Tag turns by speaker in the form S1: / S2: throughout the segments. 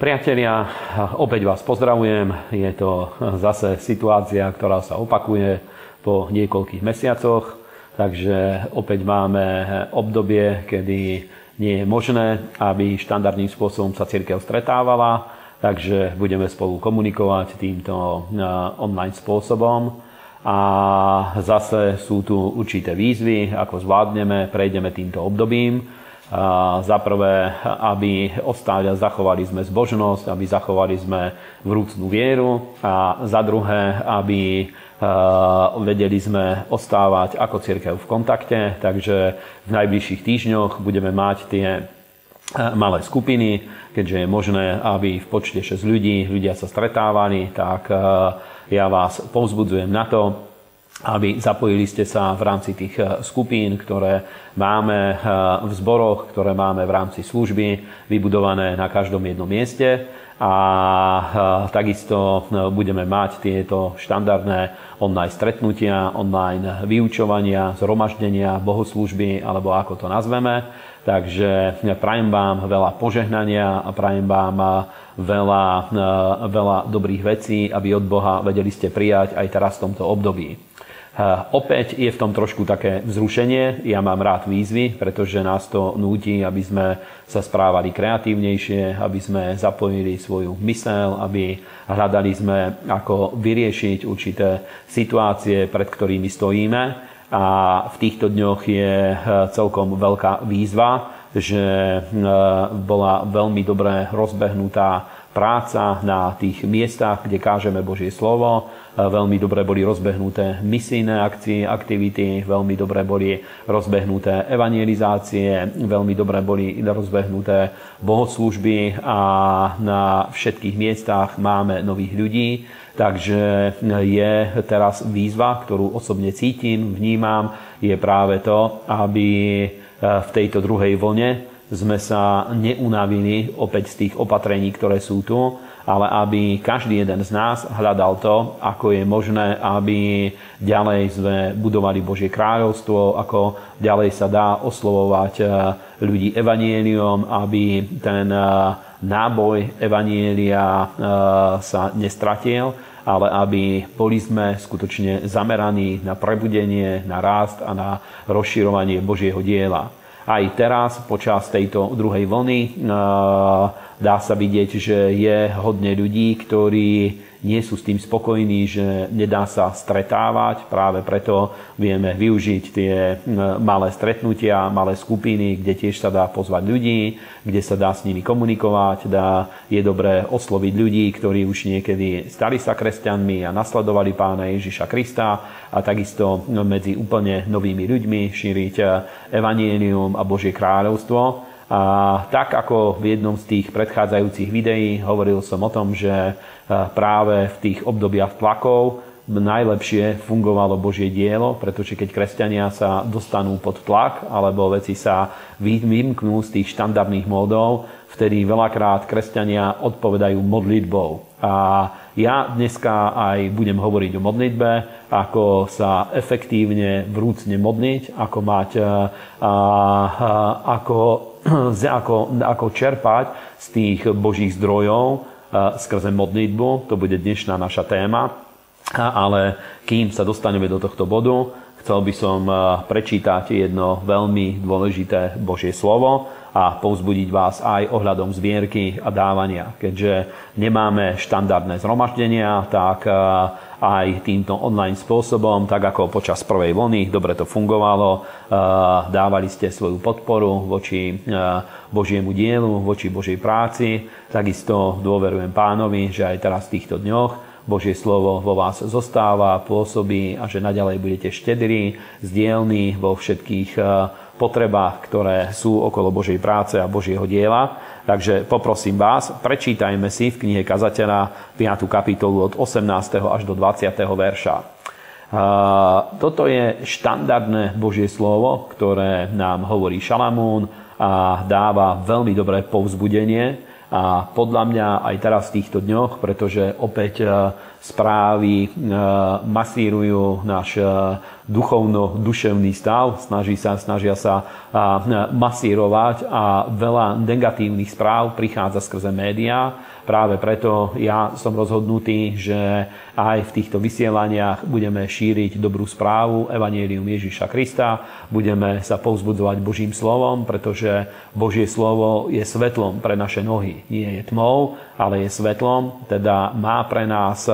S1: Priatelia, opäť vás pozdravujem. Je to zase situácia, ktorá sa opakuje po niekoľkých mesiacoch. Takže opäť máme obdobie, kedy nie je možné, aby štandardným spôsobom sa církev stretávala. Takže budeme spolu komunikovať týmto online spôsobom. A zase sú tu určité výzvy, ako zvládneme, prejdeme týmto obdobím za prvé, aby ostáli a zachovali sme zbožnosť, aby zachovali sme vrúcnú vieru. A za druhé, aby vedeli sme ostávať ako církev v kontakte, takže v najbližších týždňoch budeme mať tie malé skupiny, keďže je možné, aby v počte 6 ľudí ľudia sa stretávali, tak ja vás povzbudzujem na to, aby zapojili ste sa v rámci tých eh, skupín, ktoré máme eh, v zboroch, ktoré máme v rámci služby, vybudované na každom jednom mieste. A eh, takisto budeme mať tieto štandardné online stretnutia, online vyučovania, zhromaždenia, bohoslužby, alebo ako to nazveme. Takže prajem vám veľa požehnania a prajem vám veľa, veľa dobrých vecí, aby od Boha vedeli ste prijať aj teraz v tomto období. Opäť je v tom trošku také vzrušenie. Ja mám rád výzvy, pretože nás to núti, aby sme sa správali kreatívnejšie, aby sme zapojili svoju mysel, aby hľadali sme, ako vyriešiť určité situácie, pred ktorými stojíme. A v týchto dňoch je eh, celkom veľká výzva, že eh, bola veľmi dobre rozbehnutá práca na tých miestach, kde kážeme Božie slovo. Veľmi dobre boli rozbehnuté misijné akcie, aktivity, veľmi dobre boli rozbehnuté evangelizácie, veľmi dobre boli rozbehnuté bohoslužby a na všetkých miestach máme nových ľudí. Takže je teraz výzva, ktorú osobne cítim, vnímam, je práve to, aby v tejto druhej vlne sme sa neunavili opäť z tých opatrení, ktoré sú tu, ale aby každý jeden z nás hľadal to, ako je možné, aby ďalej sme budovali Božie kráľovstvo, ako ďalej sa dá oslovovať eh, ľudí evanielium, aby ten eh, náboj evanielia eh, sa nestratil, ale aby boli sme skutočne zameraní na prebudenie, na rást a na rozširovanie Božieho diela aj teraz počas tejto druhej vlny. Dá sa vidieť, že je hodne ľudí, ktorí nie sú s tým spokojní, že nedá sa stretávať. Práve preto vieme využiť tie malé stretnutia, malé skupiny, kde tiež sa dá pozvať ľudí, kde sa dá s nimi komunikovať. Dá, je dobré osloviť ľudí, ktorí už niekedy stali sa kresťanmi a nasledovali pána Ježiša Krista a takisto medzi úplne novými ľuďmi šíriť evanielium a Božie kráľovstvo. A tak ako v jednom z tých predchádzajúcich videí hovoril som o tom, že práve v tých obdobiach tlakov najlepšie fungovalo Božie dielo, pretože keď kresťania sa dostanú pod tlak alebo veci sa vymknú z tých štandardných módov, vtedy veľakrát kresťania odpovedajú modlitbou. A ja dneska aj budem hovoriť o modlitbe, ako sa efektívne, vrúcne modliť, ako mať, a, a, ako, ako, ako čerpať z tých Božích zdrojov, skrze modlitbu. To bude dnešná naša téma. Ale kým sa dostaneme do tohto bodu, chcel by som prečítať jedno veľmi dôležité Božie slovo a povzbudiť vás aj ohľadom zbierky a dávania. Keďže nemáme štandardné zhromaždenia, tak aj týmto online spôsobom, tak ako počas prvej vlny, dobre to fungovalo, dávali ste svoju podporu voči Božiemu dielu, voči Božej práci. Takisto dôverujem pánovi, že aj teraz v týchto dňoch Božie slovo vo vás zostáva, pôsobí a že naďalej budete štedrí, zdielní vo všetkých potrebách, ktoré sú okolo Božej práce a Božieho diela. Takže poprosím vás, prečítajme si v knihe Kazateľa 5. kapitolu od 18. až do 20. verša. Toto je štandardné Božie slovo, ktoré nám hovorí Šalamún a dáva veľmi dobré povzbudenie A podľa mňa aj teraz v týchto dňoch, pretože opäť správy masírujú náš duchovno-duševný stav, snaží sa, snažia sa masírovať a veľa negatívnych správ prichádza skrze médiá. Práve preto ja som rozhodnutý, že aj v týchto vysielaniach budeme šíriť dobrú správu Evangelium Ježiša Krista, budeme sa povzbudzovať Božím slovom, pretože Božie slovo je svetlom pre naše nohy. Nie je tmou, ale je svetlom, teda má pre nás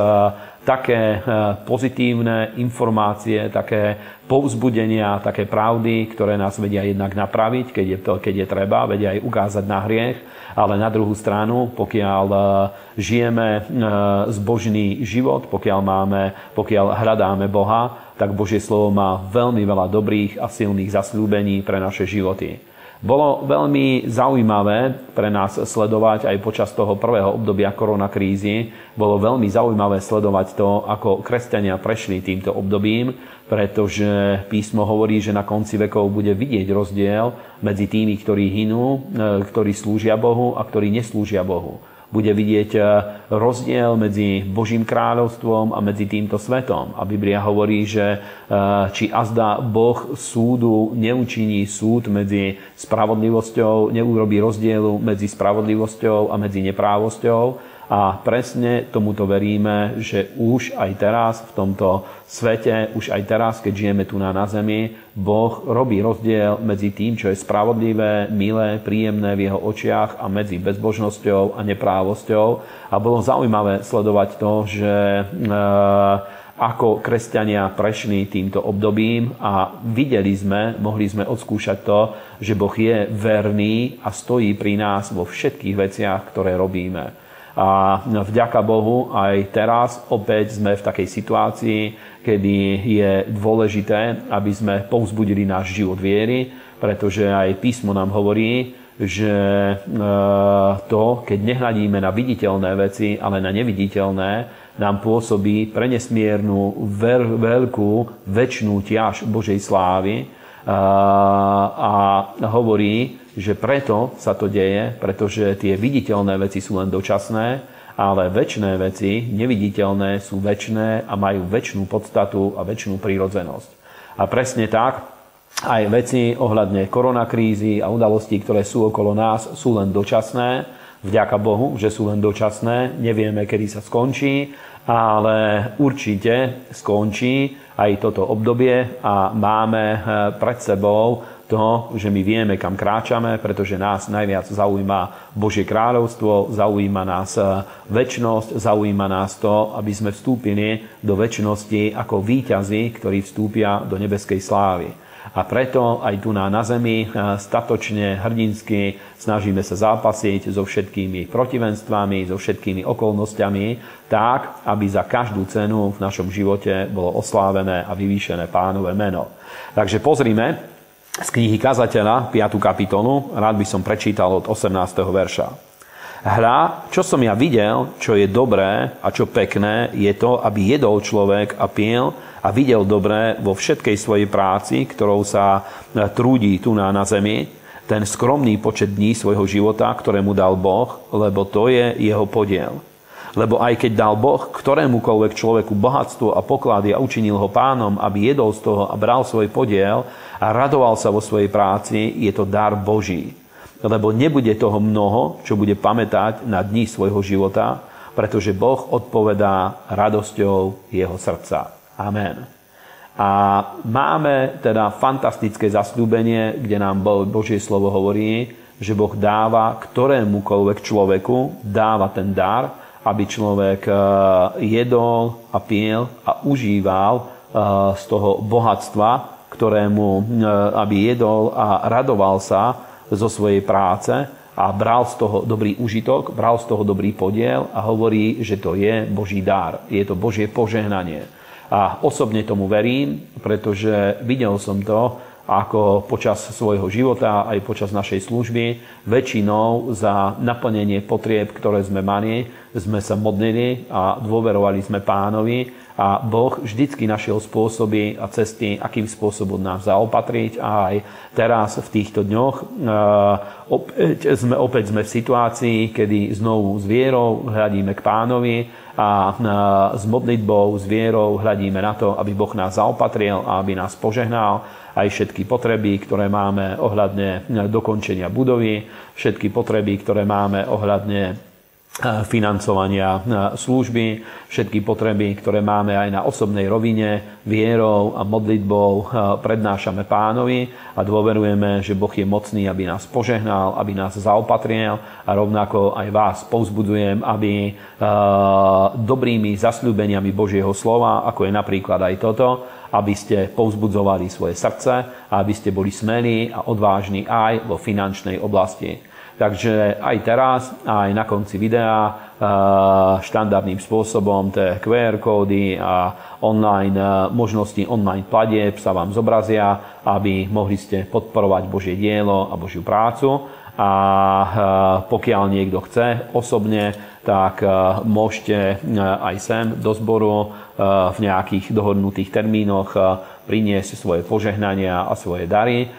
S1: také eh, pozitívne informácie, také povzbudenia, také pravdy, ktoré nás vedia jednak napraviť, keď je, to, keď je treba, vedia aj ukázať na hriech, ale na druhú stranu, pokiaľ eh, žijeme eh, zbožný život, pokiaľ, máme, pokiaľ hľadáme Boha, tak Božie slovo má veľmi veľa dobrých a silných zasľúbení pre naše životy. Bolo veľmi zaujímavé pre nás sledovať aj počas toho prvého obdobia koronakrízy. Bolo veľmi zaujímavé sledovať to, ako kresťania prešli týmto obdobím, pretože písmo hovorí, že na konci vekov bude vidieť rozdiel medzi tými, ktorí hynú, e, ktorí slúžia Bohu a ktorí neslúžia Bohu bude vidieť e, rozdiel medzi Božím kráľovstvom a medzi týmto svetom. A Biblia hovorí, že e, či azda Boh súdu neučiní súd medzi spravodlivosťou, neurobí rozdielu medzi spravodlivosťou a medzi neprávosťou, a presne tomuto veríme, že už aj teraz v tomto svete, už aj teraz, keď žijeme tu na, na zemi, Boh robí rozdiel medzi tým, čo je spravodlivé, milé, príjemné v jeho očiach a medzi bezbožnosťou a neprávosťou. A bolo zaujímavé sledovať to, že e, ako kresťania prešli týmto obdobím a videli sme, mohli sme odskúšať to, že Boh je verný a stojí pri nás vo všetkých veciach, ktoré robíme. A vďaka Bohu aj teraz opäť sme v takej situácii, kedy je dôležité, aby sme povzbudili náš život viery, pretože aj písmo nám hovorí, že e, to, keď nehľadíme na viditeľné veci, ale na neviditeľné, nám pôsobí prenesmiernu, veľkú, väčšnú ťaž Božej slávy. A hovorí, že preto sa to deje, pretože tie viditeľné veci sú len dočasné, ale väčšie veci, neviditeľné, sú väčšné a majú väčšinu podstatu a väčšinu prírodzenosť. A presne tak, aj veci ohľadne koronakrízy a udalostí, ktoré sú okolo nás, sú len dočasné. Vďaka Bohu, že sú len dočasné. Nevieme, kedy sa skončí, ale určite skončí aj toto obdobie a máme eh, pred sebou to, že my vieme, kam kráčame, pretože nás najviac zaujíma Božie kráľovstvo, zaujíma nás e, väčnosť, zaujíma nás to, aby sme vstúpili do väčšnosti ako výťazi, ktorí vstúpia do nebeskej slávy. A preto aj tu na, na zemi e, statočne, hrdinsky snažíme sa zápasiť so všetkými protivenstvami, so všetkými okolnostiami, tak, aby za každú cenu v našom živote bolo oslávené a vyvýšené pánové meno. Takže pozrime, z knihy Kazateľa, 5. kapitolu, rád by som prečítal od 18. verša. Hľa, čo som ja videl, čo je dobré a čo pekné, je to, aby jedol človek a pil a videl dobré vo všetkej svojej práci, ktorou sa trúdi tu na, na zemi, ten skromný počet dní svojho života, ktoré mu dal Boh, lebo to je jeho podiel. Lebo aj keď dal Boh ktorémukoľvek človeku bohatstvo a poklady a učinil ho pánom, aby jedol z toho a bral svoj podiel a radoval sa vo svojej práci, je to dar Boží. Lebo nebude toho mnoho, čo bude pamätať na dní svojho života, pretože Boh odpovedá radosťou jeho srdca. Amen. A máme teda fantastické zasľúbenie, kde nám Božie slovo hovorí, že Boh dáva ktorémukoľvek človeku, dáva ten dar, aby človek eh, jedol a pil a užíval eh, z toho bohatstva, ktorému, eh, aby jedol a radoval sa zo svojej práce a bral z toho dobrý užitok, bral z toho dobrý podiel a hovorí, že to je Boží dar, je to Božie požehnanie. A osobne tomu verím, pretože videl som to, ako počas svojho života, aj počas našej služby, väčšinou za naplnenie potrieb, ktoré sme mali, sme sa modlili a dôverovali sme pánovi A Boh vždycky našiel spôsoby a cesty, akým spôsobom nás zaopatriť. A aj teraz v týchto dňoch opäť sme, opäť sme v situácii, kedy znovu s vierou hľadíme k pánovi a s modlitbou, s vierou hľadíme na to, aby Boh nás zaopatril a aby nás požehnal aj všetky potreby, ktoré máme ohľadne dokončenia budovy, všetky potreby, ktoré máme ohľadne financovania služby, všetky potreby, ktoré máme aj na osobnej rovine, vierou a modlitbou prednášame pánovi a dôverujeme, že Boh je mocný, aby nás požehnal, aby nás zaopatril a rovnako aj vás povzbudzujem, aby dobrými zasľúbeniami Božieho slova, ako je napríklad aj toto, aby ste povzbudzovali svoje srdce a aby ste boli smelí a odvážni aj vo finančnej oblasti. Takže aj teraz, aj na konci videa, eh, štandardným spôsobom tie QR kódy a online, eh, možnosti online platieb sa vám zobrazia, aby mohli ste podporovať Božie dielo a Božiu prácu. A eh, pokiaľ niekto chce osobne, tak môžete aj sem do zboru v nejakých dohodnutých termínoch priniesť svoje požehnania a svoje dary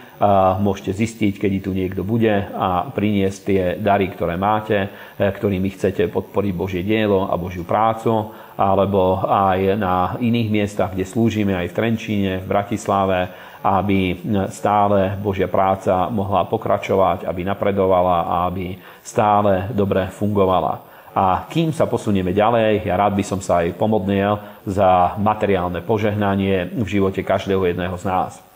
S1: môžete zistiť, kedy tu niekto bude a priniesť tie dary, ktoré máte, e, ktorými chcete podporiť Božie dielo a Božiu prácu, alebo aj na iných miestach, kde slúžime, aj v Trenčíne, v Bratislave, aby stále Božia práca mohla pokračovať, aby napredovala a aby stále dobre fungovala. A kým sa posunieme ďalej, ja rád by som sa aj pomodnil za materiálne požehnanie v živote každého jedného z nás.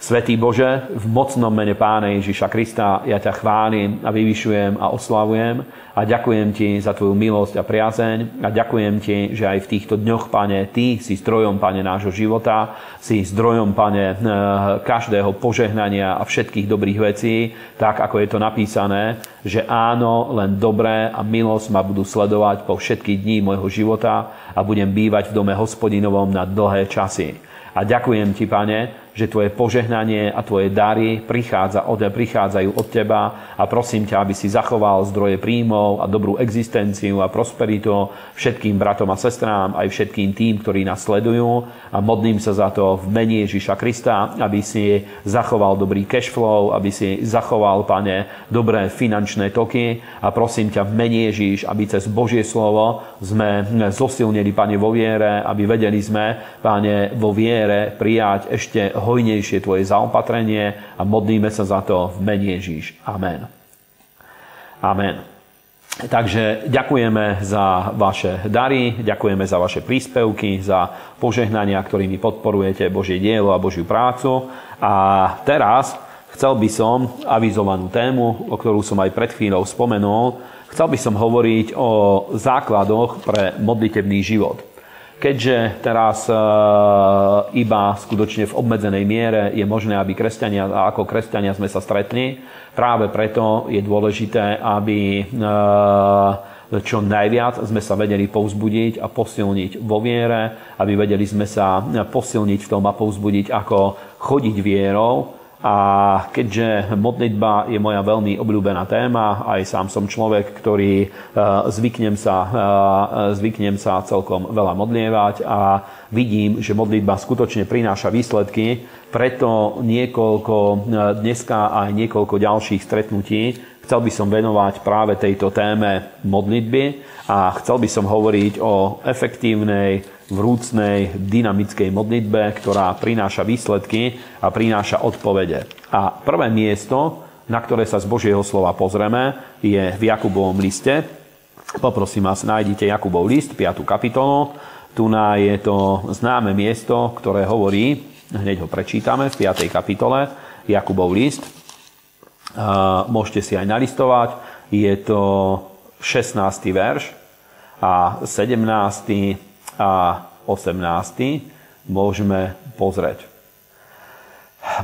S1: Svetý Bože, v mocnom mene Pána Ježiša Krista ja ťa chválim a vyvyšujem a oslavujem a ďakujem Ti za Tvoju milosť a priazeň a ďakujem Ti, že aj v týchto dňoch, Pane, Ty si zdrojom, Pane, nášho života, si zdrojom, Pane, eh, každého požehnania a všetkých dobrých vecí, tak ako je to napísané, že áno, len dobré a milosť ma budú sledovať po všetky dní môjho života a budem bývať v dome hospodinovom na dlhé časy. A ďakujem Ti, Pane, že tvoje požehnanie a tvoje dary prichádza od, prichádzajú od teba a prosím ťa, aby si zachoval zdroje príjmov a dobrú existenciu a prosperitu všetkým bratom a sestrám, aj všetkým tým, ktorí nás sledujú. A modlím sa za to v mene Ježiša Krista, aby si zachoval dobrý cash flow, aby si zachoval, pane, dobré finančné toky. A prosím ťa v mene Ježiš, aby cez Božie slovo sme zosilnili, pane, vo viere, aby vedeli sme, pane, vo viere prijať ešte hojnejšie Tvoje zaopatrenie a modlíme sa za to v mene Ježíš. Amen. Amen. Takže ďakujeme za vaše dary, ďakujeme za vaše príspevky, za požehnania, ktorými podporujete Božie dielo a Božiu prácu. A teraz chcel by som avizovanú tému, o ktorú som aj pred chvíľou spomenul, chcel by som hovoriť o základoch pre modlitebný život. Keďže teraz e, iba skutočne v obmedzenej miere je možné, aby kresťania, a ako kresťania sme sa stretli, práve preto je dôležité, aby e, čo najviac sme sa vedeli povzbudiť a posilniť vo viere, aby vedeli sme sa posilniť v tom a povzbudiť, ako chodiť vierou, a keďže modlitba je moja veľmi obľúbená téma, aj sám som človek, ktorý e, zvyknem sa, e, zvyknem sa celkom veľa modlievať a vidím, že modlitba skutočne prináša výsledky, preto niekoľko e, dneska aj niekoľko ďalších stretnutí chcel by som venovať práve tejto téme modlitby a chcel by som hovoriť o efektívnej vrúcnej, dynamickej modlitbe, ktorá prináša výsledky a prináša odpovede. A prvé miesto, na ktoré sa z Božieho slova pozrieme, je v Jakubovom liste. Poprosím vás, nájdite Jakubov list, 5. kapitolu. Tu je to známe miesto, ktoré hovorí, hneď ho prečítame v 5. kapitole, Jakubov list. Môžete si aj nalistovať. Je to 16. verš a 17 a 18. môžeme pozrieť.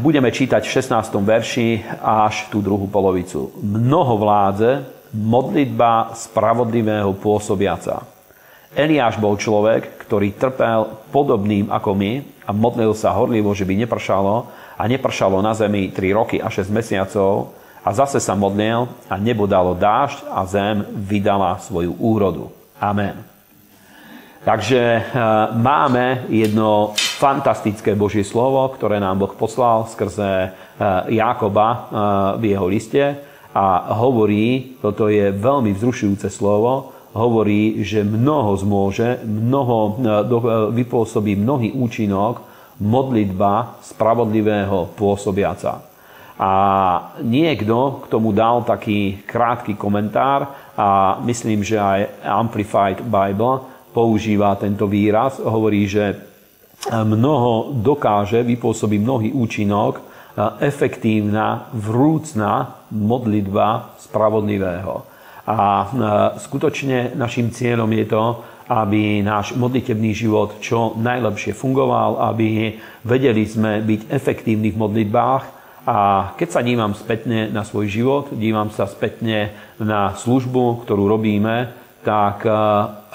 S1: Budeme čítať v 16. verši až tú druhú polovicu. Mnoho vládze, modlitba spravodlivého pôsobiaca. Eliáš bol človek, ktorý trpel podobným ako my a modlil sa horlivo, že by nepršalo a nepršalo na zemi 3 roky a 6 mesiacov a zase sa modlil a nebo dalo dážď a zem vydala svoju úrodu. Amen. Takže máme jedno fantastické Božie slovo, ktoré nám Boh poslal skrze Jákoba v jeho liste a hovorí, toto je veľmi vzrušujúce slovo, hovorí, že mnoho zmôže, mnoho vypôsobí mnohý účinok modlitba spravodlivého pôsobiaca. A niekto k tomu dal taký krátky komentár a myslím, že aj Amplified Bible používa tento výraz. Hovorí, že mnoho dokáže, vypôsobí mnohý účinok, efektívna, vrúcna modlitba spravodlivého. A skutočne našim cieľom je to, aby náš modlitebný život čo najlepšie fungoval, aby vedeli sme byť efektívni v modlitbách. A keď sa dívam spätne na svoj život, dívam sa spätne na službu, ktorú robíme, tak e,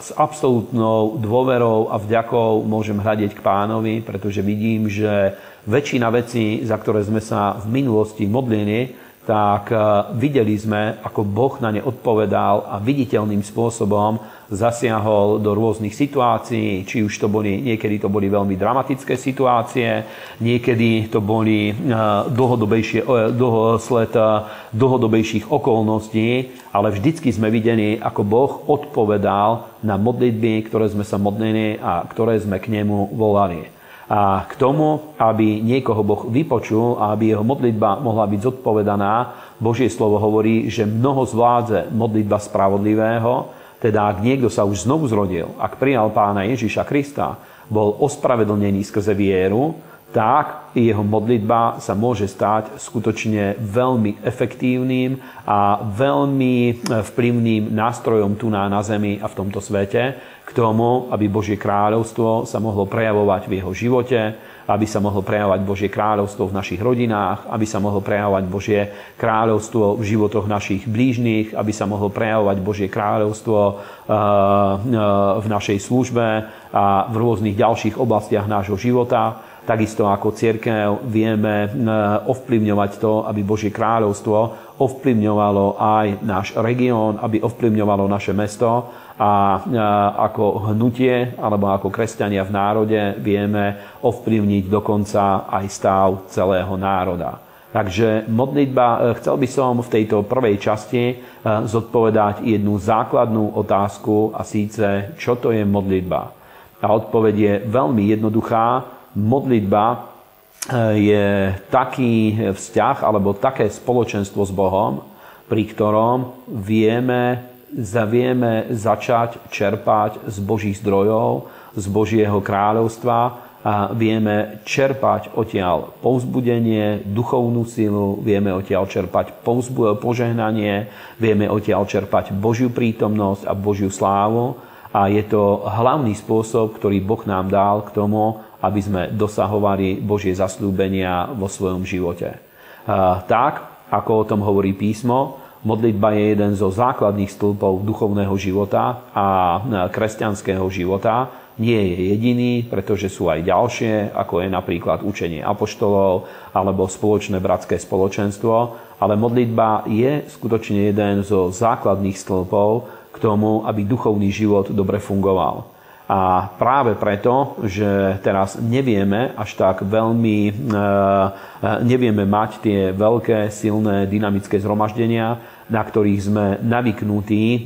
S1: s absolútnou dôverou a vďakou môžem hľadiť k pánovi, pretože vidím, že väčšina vecí, za ktoré sme sa v minulosti modlili, tak e, videli sme, ako Boh na ne odpovedal a viditeľným spôsobom zasiahol do rôznych situácií, či už to boli, niekedy to boli veľmi dramatické situácie, niekedy to boli eh, dlhodobejšie, eh, dlhosled eh, dlhodobejších okolností, ale vždycky sme videli, ako Boh odpovedal na modlitby, ktoré sme sa modlili a ktoré sme k nemu volali. A k tomu, aby niekoho Boh vypočul a aby jeho modlitba mohla byť zodpovedaná, Božie slovo hovorí, že mnoho zvládze modlitba spravodlivého, teda ak niekto sa už znovu zrodil, ak prijal pána Ježiša Krista, bol ospravedlnený skrze vieru, tak jeho modlitba sa môže stať skutočne veľmi efektívnym a veľmi vplyvným nástrojom tu na, na zemi a v tomto svete k tomu, aby Božie kráľovstvo sa mohlo prejavovať v jeho živote, aby sa mohlo prejavovať Božie kráľovstvo v našich rodinách, aby sa mohlo prejavovať Božie kráľovstvo v životoch našich blížnych, aby sa mohlo prejavovať Božie kráľovstvo eh, eh, v našej službe a v rôznych ďalších oblastiach nášho života. Takisto ako církev vieme eh, ovplyvňovať to, aby Božie kráľovstvo ovplyvňovalo aj náš región, aby ovplyvňovalo naše mesto a ako hnutie alebo ako kresťania v národe vieme ovplyvniť dokonca aj stav celého národa. Takže modlitba, e, chcel by som v tejto prvej časti e, zodpovedať jednu základnú otázku a síce, čo to je modlitba. A odpoveď je veľmi jednoduchá. Modlitba e, je taký vzťah alebo také spoločenstvo s Bohom, pri ktorom vieme zavieme začať čerpať z Božích zdrojov, z Božieho kráľovstva a vieme čerpať odtiaľ povzbudenie, duchovnú silu, vieme odtiaľ čerpať požehnanie, vieme odtiaľ čerpať Božiu prítomnosť a Božiu slávu a je to hlavný spôsob, ktorý Boh nám dal k tomu, aby sme dosahovali Božie zaslúbenia vo svojom živote. Tak, ako o tom hovorí písmo, Modlitba je jeden zo základných stĺpov duchovného života a kresťanského života. Nie je jediný, pretože sú aj ďalšie, ako je napríklad učenie apoštolov alebo spoločné bratské spoločenstvo. Ale modlitba je skutočne jeden zo základných stĺpov k tomu, aby duchovný život dobre fungoval. A práve preto, že teraz nevieme až tak veľmi, e, e, nevieme mať tie veľké, silné, dynamické zhromaždenia, na ktorých sme navyknutí e,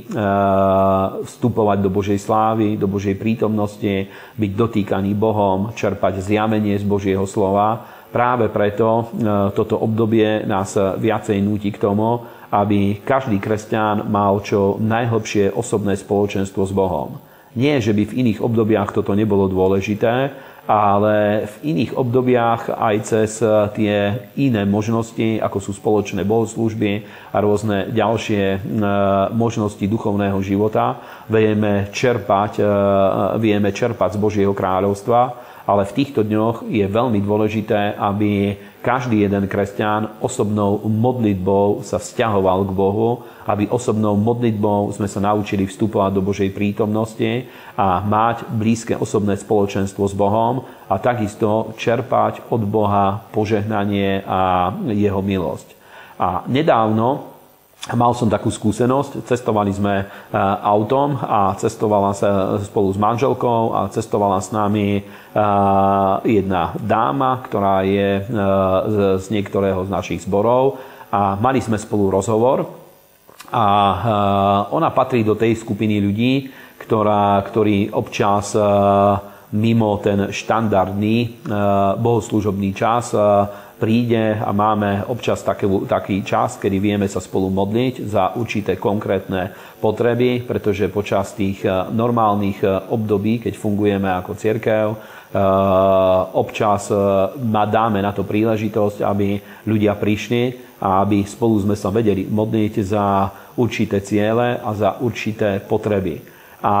S1: vstupovať do Božej slávy, do Božej prítomnosti, byť dotýkaný Bohom, čerpať zjavenie z Božieho slova. Práve preto toto obdobie nás viacej núti k tomu, aby každý kresťan mal čo najhlbšie osobné spoločenstvo s Bohom. Nie, že by v iných obdobiach toto nebolo dôležité, ale v iných obdobiach aj cez tie iné možnosti, ako sú spoločné bohoslužby a rôzne ďalšie e, možnosti duchovného života, vieme čerpať, e, vieme čerpať z Božieho kráľovstva ale v týchto dňoch je veľmi dôležité, aby každý jeden kresťan osobnou modlitbou sa vzťahoval k Bohu, aby osobnou modlitbou sme sa naučili vstupovať do Božej prítomnosti a mať blízke osobné spoločenstvo s Bohom a takisto čerpať od Boha požehnanie a jeho milosť. A nedávno Mal som takú skúsenosť, cestovali sme autom a cestovala sa spolu s manželkou a cestovala s nami jedna dáma, ktorá je z niektorého z našich zborov. A mali sme spolu rozhovor. A ona patrí do tej skupiny ľudí, ktorá, ktorí občas mimo ten štandardný bohoslužobný čas príde a máme občas taký, taký čas, kedy vieme sa spolu modliť za určité konkrétne potreby, pretože počas tých eh, normálnych eh, období, keď fungujeme ako cierkev, eh, občas dáme na to príležitosť, aby ľudia prišli a aby spolu sme sa vedeli modliť za určité ciele a za určité potreby a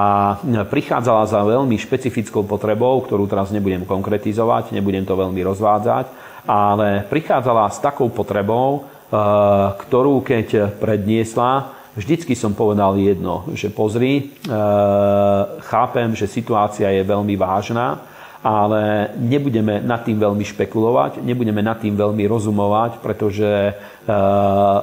S1: prichádzala za veľmi špecifickou potrebou, ktorú teraz nebudem konkretizovať, nebudem to veľmi rozvádzať, ale prichádzala s takou potrebou, eh, ktorú keď predniesla, vždycky som povedal jedno, že pozri, eh, chápem, že situácia je veľmi vážna, ale nebudeme nad tým veľmi špekulovať, nebudeme nad tým veľmi rozumovať, pretože eh,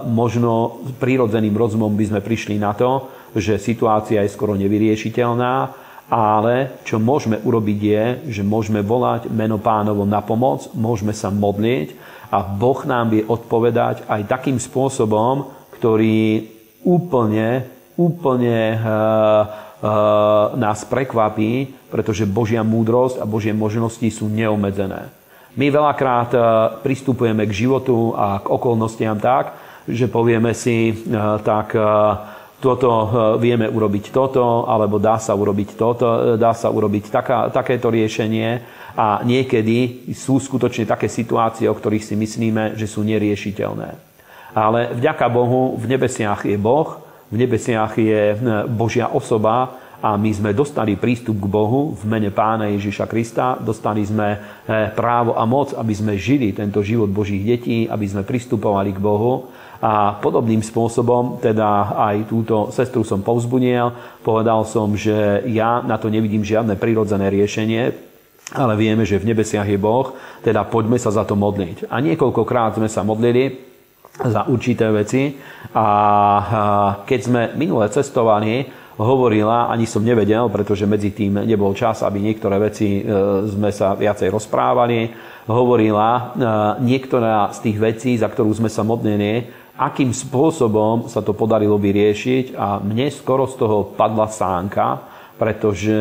S1: možno prírodzeným rozumom by sme prišli na to, že situácia je skoro nevyriešiteľná ale čo môžeme urobiť je, že môžeme volať meno pánovo na pomoc, môžeme sa modliť a Boh nám vie odpovedať aj takým spôsobom, ktorý úplne, úplne uh, uh, nás prekvapí, pretože Božia múdrosť a Božie možnosti sú neomedzené. My veľakrát uh, pristupujeme k životu a k okolnostiam tak, že povieme si tak... Toto eh, vieme urobiť toto, alebo dá sa urobiť toto, eh, dá sa urobiť taká, takéto riešenie. A niekedy sú skutočne také situácie, o ktorých si myslíme, že sú neriešiteľné. Ale vďaka Bohu v nebesiach je Boh, v nebesiach je eh, Božia osoba a my sme dostali prístup k Bohu v mene Pána Ježiša Krista, dostali sme právo a moc, aby sme žili tento život Božích detí, aby sme pristupovali k Bohu a podobným spôsobom teda aj túto sestru som povzbudil. Povedal som, že ja na to nevidím žiadne prirodzené riešenie, ale vieme, že v nebesiach je Boh, teda poďme sa za to modliť. A niekoľkokrát sme sa modlili za určité veci a keď sme minule cestovali, hovorila, ani som nevedel, pretože medzi tým nebol čas, aby niektoré veci e, sme sa viacej rozprávali, hovorila e, niektorá z tých vecí, za ktorú sme sa modlili, akým spôsobom sa to podarilo vyriešiť a mne skoro z toho padla sánka, pretože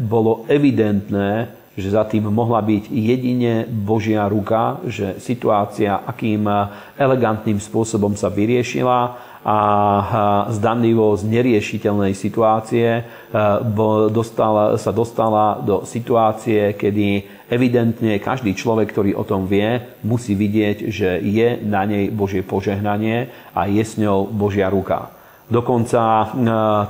S1: bolo evidentné, že za tým mohla byť jedine Božia ruka, že situácia akým elegantným spôsobom sa vyriešila a zdanlivo z neriešiteľnej situácie dostala, sa dostala do situácie, kedy evidentne každý človek, ktorý o tom vie, musí vidieť, že je na nej Božie požehnanie a je s ňou Božia ruka. Dokonca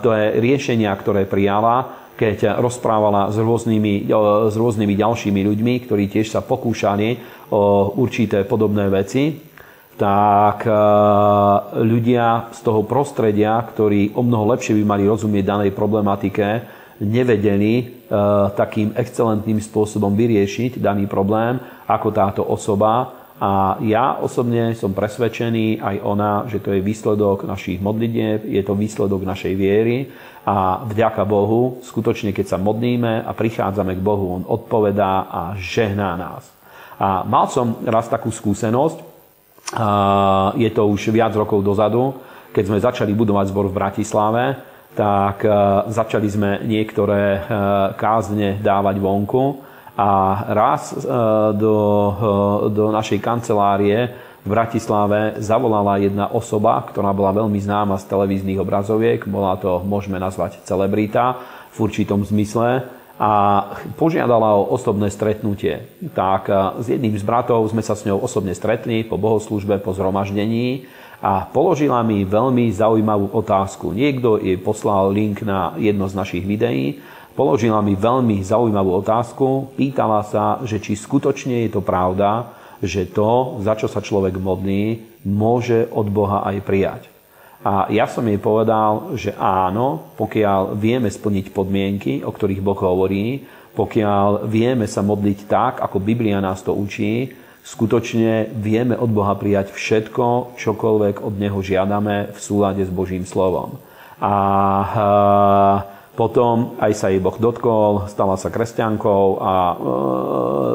S1: to je riešenia, ktoré prijala, keď rozprávala s rôznymi, s rôznymi ďalšími ľuďmi, ktorí tiež sa pokúšali o určité podobné veci, tak e, ľudia z toho prostredia, ktorí o mnoho lepšie by mali rozumieť danej problematike, nevedeli e, takým excelentným spôsobom vyriešiť daný problém ako táto osoba. A ja osobne som presvedčený, aj ona, že to je výsledok našich modlitieb, je to výsledok našej viery a vďaka Bohu, skutočne keď sa modlíme a prichádzame k Bohu, On odpovedá a žehná nás. A mal som raz takú skúsenosť, je to už viac rokov dozadu, keď sme začali budovať zbor v Bratislave, tak e, začali sme niektoré e, kázne dávať vonku. A raz e, do, do našej kancelárie v Bratislave zavolala jedna osoba, ktorá bola veľmi známa z televíznych obrazoviek, bola to, môžeme nazvať, celebrita v určitom zmysle, a požiadala o osobné stretnutie. Tak s jedným z bratov sme sa s ňou osobne stretli po bohoslužbe, po zhromaždení a položila mi veľmi zaujímavú otázku. Niekto jej poslal link na jedno z našich videí, položila mi veľmi zaujímavú otázku, pýtala sa, že či skutočne je to pravda, že to, za čo sa človek modlí, môže od Boha aj prijať. A ja som jej povedal, že áno, pokiaľ vieme splniť podmienky, o ktorých Boh hovorí, pokiaľ vieme sa modliť tak, ako Biblia nás to učí, skutočne vieme od Boha prijať všetko, čokoľvek od Neho žiadame v súlade s Božím slovom. A potom aj sa jej Boh dotkol, stala sa kresťankou a e,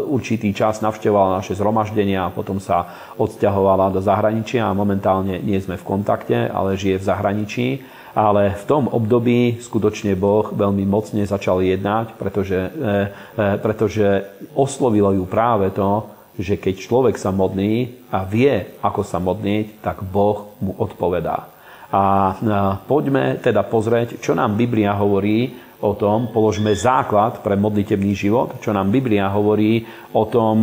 S1: určitý čas navštevovala naše zhromaždenia a potom sa odsťahovala do zahraničia a momentálne nie sme v kontakte, ale žije v zahraničí. Ale v tom období skutočne Boh veľmi mocne začal jednať, pretože, e, e, pretože oslovilo ju práve to, že keď človek sa modlí a vie, ako sa modliť, tak Boh mu odpovedá. A poďme teda pozrieť, čo nám Biblia hovorí o tom, položme základ pre modlitebný život, čo nám Biblia hovorí o tom,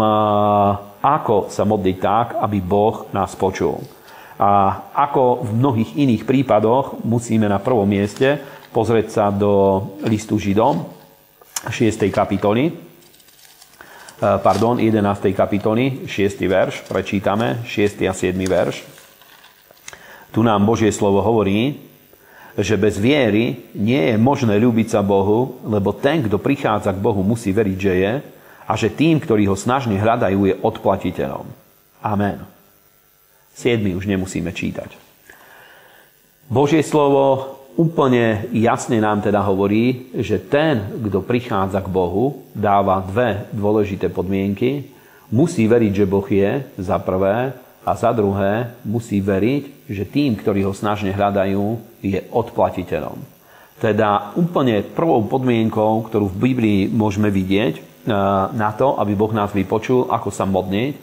S1: ako sa modliť tak, aby Boh nás počul. A ako v mnohých iných prípadoch musíme na prvom mieste pozrieť sa do listu Židom 6. kapitoly, pardon, 11. kapitoly, 6. verš, prečítame 6. a 7. verš. Tu nám Božie slovo hovorí, že bez viery nie je možné ľúbiť sa Bohu, lebo ten, kto prichádza k Bohu, musí veriť, že je a že tým, ktorí ho snažne hľadajú, je odplatiteľom. Amen. Siedmy už nemusíme čítať. Božie slovo úplne jasne nám teda hovorí, že ten, kto prichádza k Bohu, dáva dve dôležité podmienky. Musí veriť, že Boh je, za prvé, a za druhé, musí veriť, že tým, ktorí ho snažne hľadajú, je odplatiteľom. Teda úplne prvou podmienkou, ktorú v Biblii môžeme vidieť, e, na to, aby Boh nás vypočul, ako sa modliť, e,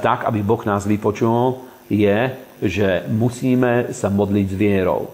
S1: tak, aby Boh nás vypočul, je, že musíme sa modliť s vierou.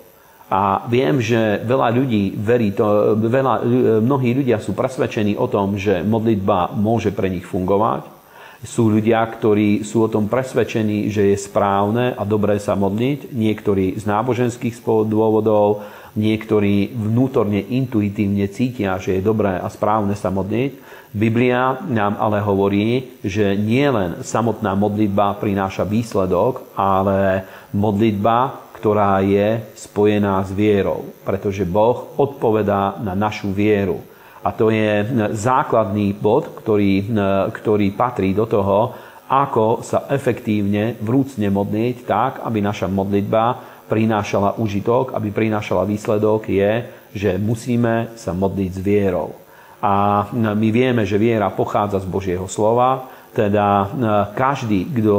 S1: A viem, že veľa ľudí verí to, veľa, mnohí ľudia sú presvedčení o tom, že modlitba môže pre nich fungovať, sú ľudia, ktorí sú o tom presvedčení, že je správne a dobré sa modliť. Niektorí z náboženských dôvodov, niektorí vnútorne intuitívne cítia, že je dobré a správne sa modliť. Biblia nám ale hovorí, že nie len samotná modlitba prináša výsledok, ale modlitba, ktorá je spojená s vierou, pretože Boh odpovedá na našu vieru. A to je základný bod, ktorý, ktorý patrí do toho, ako sa efektívne vrúcne modliť tak, aby naša modlitba prinášala užitok, aby prinášala výsledok, je, že musíme sa modliť s vierou. A my vieme, že viera pochádza z Božieho slova, teda každý, kto,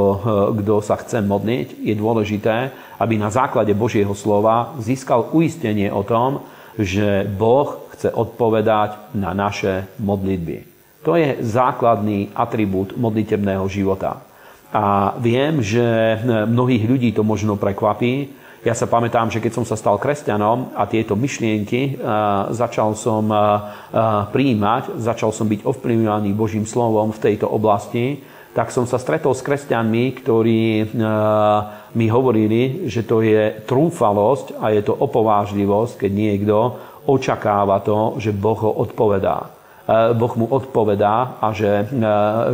S1: kto sa chce modliť, je dôležité, aby na základe Božieho slova získal uistenie o tom, že Boh chce odpovedať na naše modlitby. To je základný atribút modlitebného života. A viem, že mnohých ľudí to možno prekvapí. Ja sa pamätám, že keď som sa stal kresťanom a tieto myšlienky uh, začal som uh, uh, príjmať, začal som byť ovplyvňovaný Božím slovom v tejto oblasti, tak som sa stretol s kresťanmi, ktorí mi hovorili, že to je trúfalosť a je to opovážlivosť, keď niekto očakáva to, že Boh ho odpovedá. E, boh mu odpovedá a že, e,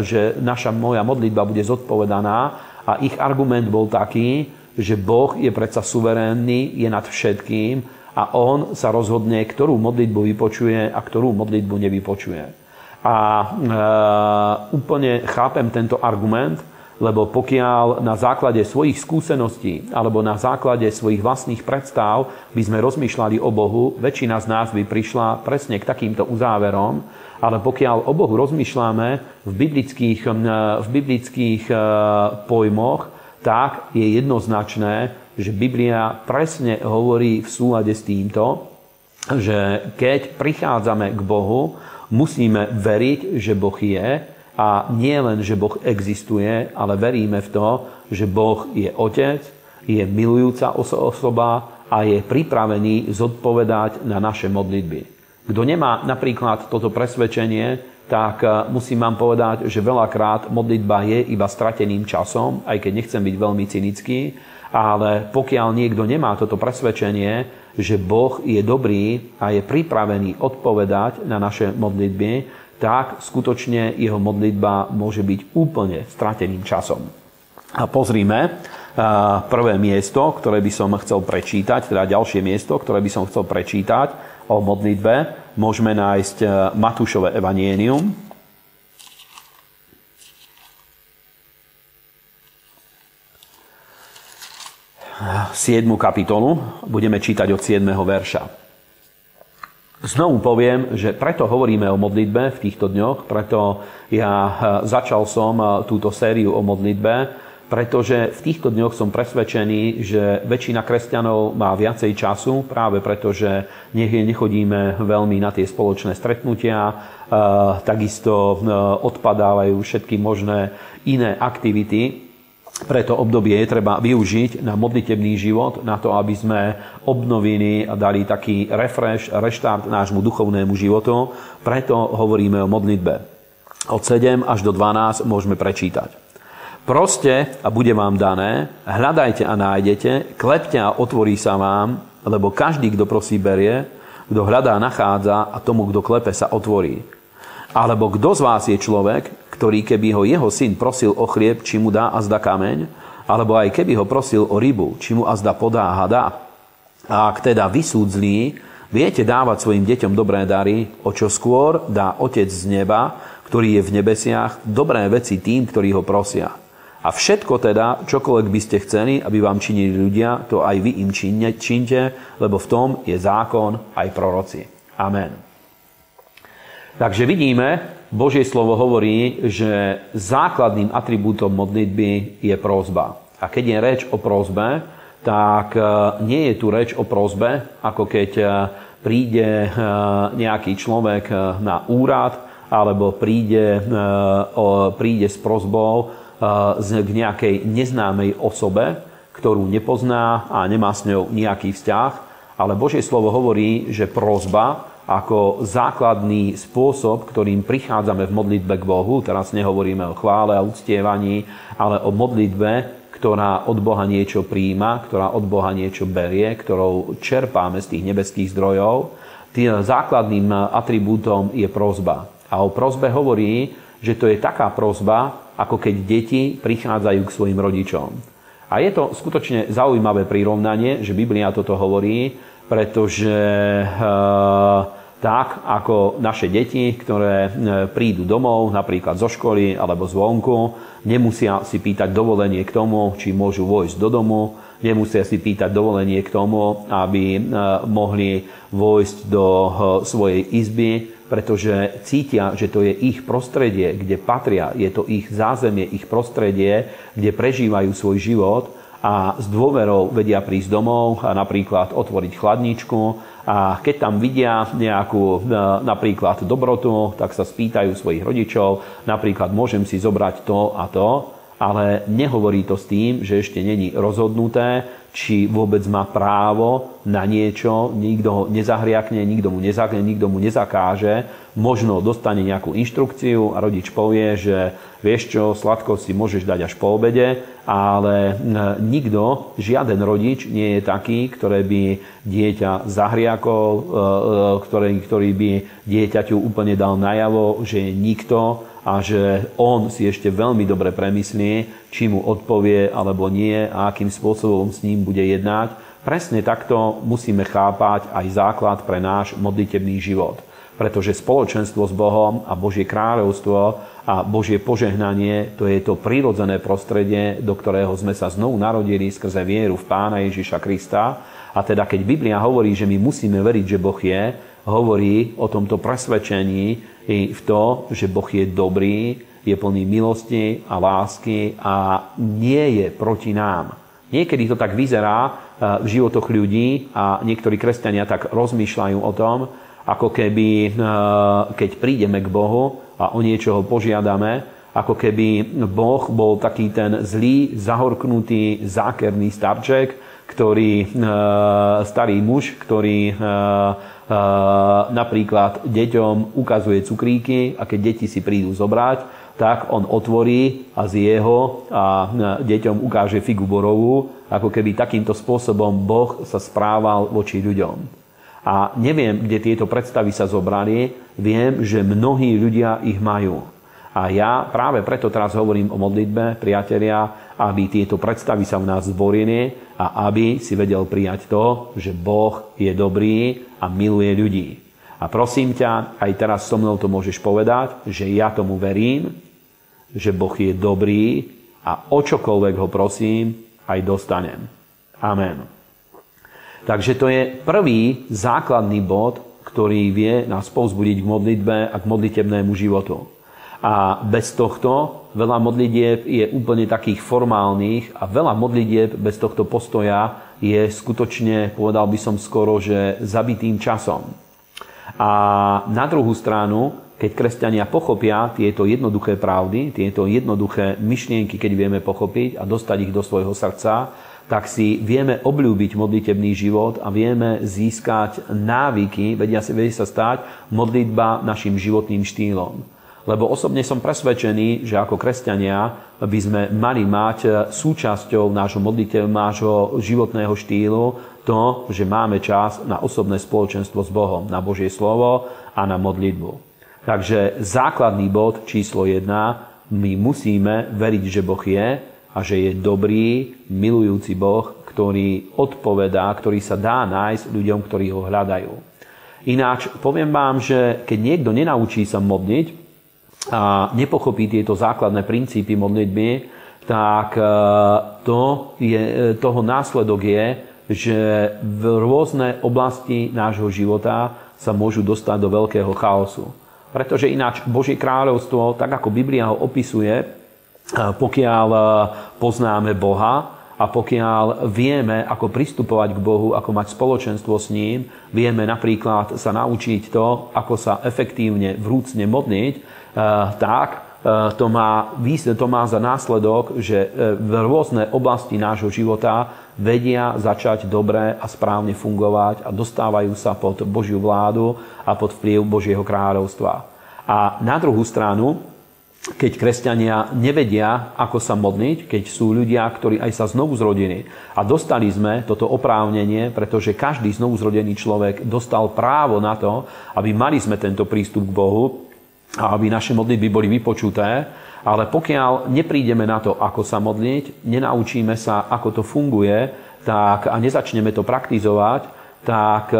S1: že naša moja modlitba bude zodpovedaná a ich argument bol taký, že Boh je predsa suverénny, je nad všetkým a on sa rozhodne, ktorú modlitbu vypočuje a ktorú modlitbu nevypočuje. A e, úplne chápem tento argument, lebo pokiaľ na základe svojich skúseností alebo na základe svojich vlastných predstav by sme rozmýšľali o Bohu, väčšina z nás by prišla presne k takýmto uzáverom, ale pokiaľ o Bohu rozmýšľame v biblických, v biblických e, pojmoch, tak je jednoznačné, že Biblia presne hovorí v súlade s týmto, že keď prichádzame k Bohu, musíme veriť, že Boh je, a nie len, že Boh existuje, ale veríme v to, že Boh je Otec, je milujúca osoba a je pripravený zodpovedať na naše modlitby. Kto nemá napríklad toto presvedčenie, tak eh, musím vám povedať, že veľakrát modlitba je iba strateným časom, aj keď nechcem byť veľmi cynický, ale pokiaľ niekto nemá toto presvedčenie, že Boh je dobrý a je pripravený odpovedať na naše modlitby, tak skutočne jeho modlitba môže byť úplne strateným časom. A pozrime eh, prvé miesto, ktoré by som chcel prečítať, teda ďalšie miesto, ktoré by som chcel prečítať o modlitbe. Môžeme nájsť eh, Matúšové evanienium, eh, siedmu kapitolu. Budeme čítať od 7. verša. Znovu poviem, že preto hovoríme o modlitbe v týchto dňoch, preto ja e, začal som e, túto sériu o modlitbe, pretože v týchto dňoch som presvedčený, že väčšina kresťanov má viacej času, práve preto, že nechodíme veľmi na tie spoločné stretnutia, e, takisto odpadávajú všetky možné iné aktivity, preto obdobie je treba využiť na modlitebný život, na to, aby sme obnovili a dali taký refresh, reštart nášmu duchovnému životu. Preto hovoríme o modlitbe. Od 7 až do 12 môžeme prečítať. Proste a bude vám dané, hľadajte a nájdete, klepte a otvorí sa vám, lebo každý, kto prosí, berie, kto hľadá, nachádza a tomu, kto klepe, sa otvorí. Alebo kto z vás je človek, ktorý keby ho jeho syn prosil o chlieb, či mu dá a zda kameň, alebo aj keby ho prosil o rybu, či mu a zda podá hada. A ak teda vysúdzlí, viete dávať svojim deťom dobré dary, o čo skôr dá Otec z neba, ktorý je v nebesiach, dobré veci tým, ktorí ho prosia. A všetko teda, čokoľvek by ste chceli, aby vám činili ľudia, to aj vy im činte, lebo v tom je zákon aj proroci. Amen. Takže vidíme, Božie slovo hovorí, že základným atribútom modlitby je prozba. A keď je reč o prozbe, tak e, nie je tu reč o prozbe, ako keď e, príde e, nejaký človek na úrad, alebo príde, príde s prozbou k nejakej neznámej osobe, ktorú nepozná a nemá s ňou nejaký vzťah. Ale Božie slovo hovorí, že prozba ako základný spôsob, ktorým prichádzame v modlitbe k Bohu. Teraz nehovoríme o chvále a uctievaní, ale o modlitbe, ktorá od Boha niečo príjima, ktorá od Boha niečo berie, ktorou čerpáme z tých nebeských zdrojov. Tým základným atribútom je prozba. A o prozbe hovorí, že to je taká prozba, ako keď deti prichádzajú k svojim rodičom. A je to skutočne zaujímavé prirovnanie, že Biblia toto hovorí, pretože uh, tak ako naše deti, ktoré e, prídu domov, napríklad zo školy alebo zvonku, nemusia si pýtať dovolenie k tomu, či môžu vojsť do domu, nemusia si pýtať dovolenie k tomu, aby e, mohli vojsť do e, svojej izby, pretože cítia, že to je ich prostredie, kde patria, je to ich zázemie, ich prostredie, kde prežívajú svoj život a s dôverou vedia prísť domov a napríklad otvoriť chladničku a keď tam vidia nejakú e, napríklad dobrotu, tak sa spýtajú svojich rodičov, napríklad môžem si zobrať to a to, ale nehovorí to s tým, že ešte není rozhodnuté, či vôbec má právo na niečo, nikto ho nezahriakne, nikto mu, nezakne, nikto mu nezakáže, možno dostane nejakú inštrukciu a rodič povie, že vieš čo, sladko si môžeš dať až po obede, ale nikto, žiaden rodič nie je taký, ktoré by dieťa zahriakol, e, e, ktorý, ktorý by dieťaťu úplne dal najavo, že je nikto a že on si ešte veľmi dobre premyslí, či mu odpovie alebo nie a akým spôsobom s ním bude jednať. Presne takto musíme chápať aj základ pre náš modlitebný život. Pretože spoločenstvo s Bohom a Božie kráľovstvo a Božie požehnanie, to je to prírodzené prostredie, do ktorého sme sa znovu narodili skrze vieru v Pána Ježiša Krista. A teda keď Biblia hovorí, že my musíme veriť, že Boh je, hovorí o tomto presvedčení, v to, že Boh je dobrý, je plný milosti a lásky a nie je proti nám. Niekedy to tak vyzerá eh, v životoch ľudí a niektorí kresťania tak rozmýšľajú o tom, ako keby, eh, keď prídeme k Bohu a o niečoho požiadame, ako keby Boh bol taký ten zlý, zahorknutý, zákerný starček, ktorý, eh, starý muž, ktorý napríklad deťom ukazuje cukríky a keď deti si prídu zobrať, tak on otvorí a z jeho a deťom ukáže figu borovú, ako keby takýmto spôsobom Boh sa správal voči ľuďom. A neviem, kde tieto predstavy sa zobrali, viem, že mnohí ľudia ich majú. A ja práve preto teraz hovorím o modlitbe, priatelia, aby tieto predstavy sa v nás zborili a aby si vedel prijať to, že Boh je dobrý a miluje ľudí. A prosím ťa, aj teraz so mnou to môžeš povedať, že ja tomu verím, že Boh je dobrý a o čokoľvek ho prosím, aj dostanem. Amen. Takže to je prvý základný bod, ktorý vie nás povzbudiť k modlitbe a k modlitebnému životu. A bez tohto veľa modlitieb je úplne takých formálnych a veľa modlitieb bez tohto postoja je skutočne, povedal by som skoro, že zabitým časom. A na druhú stranu, keď kresťania pochopia tieto jednoduché pravdy, tieto jednoduché myšlienky, keď vieme pochopiť a dostať ich do svojho srdca, tak si vieme obľúbiť modlitebný život a vieme získať návyky, vedia, vedia sa stať modlitba našim životným štýlom. Lebo osobne som presvedčený, že ako kresťania by sme mali mať súčasťou nášho modliteľ, nášho životného štýlu to, že máme čas na osobné spoločenstvo s Bohom, na Božie slovo a na modlitbu. Takže základný bod číslo 1, my musíme veriť, že Boh je a že je dobrý, milujúci Boh, ktorý odpovedá, ktorý sa dá nájsť ľuďom, ktorí ho hľadajú. Ináč poviem vám, že keď niekto nenaučí sa modliť, a nepochopí tieto základné princípy modlitby, tak e, to je, e, toho následok je, že v rôzne oblasti nášho života sa môžu dostať do veľkého chaosu. Pretože ináč Božie kráľovstvo, tak ako Biblia ho opisuje, e, pokiaľ poznáme Boha a pokiaľ vieme, ako pristupovať k Bohu, ako mať spoločenstvo s ním, vieme napríklad sa naučiť to, ako sa efektívne, vrúcne modliť, tak eh, to má, to má za následok, že eh, v rôzne oblasti nášho života vedia začať dobre a správne fungovať a dostávajú sa pod Božiu vládu a pod vplyv Božieho kráľovstva. A na druhú stranu, keď kresťania nevedia, ako sa modliť, keď sú ľudia, ktorí aj sa znovu zrodili a dostali sme toto oprávnenie, pretože každý znovu zrodený človek dostal právo na to, aby mali sme tento prístup k Bohu, a aby naše modlitby boli vypočuté, ale pokiaľ neprídeme na to, ako sa modliť, nenaučíme sa, ako to funguje, tak a nezačneme to praktizovať, tak e,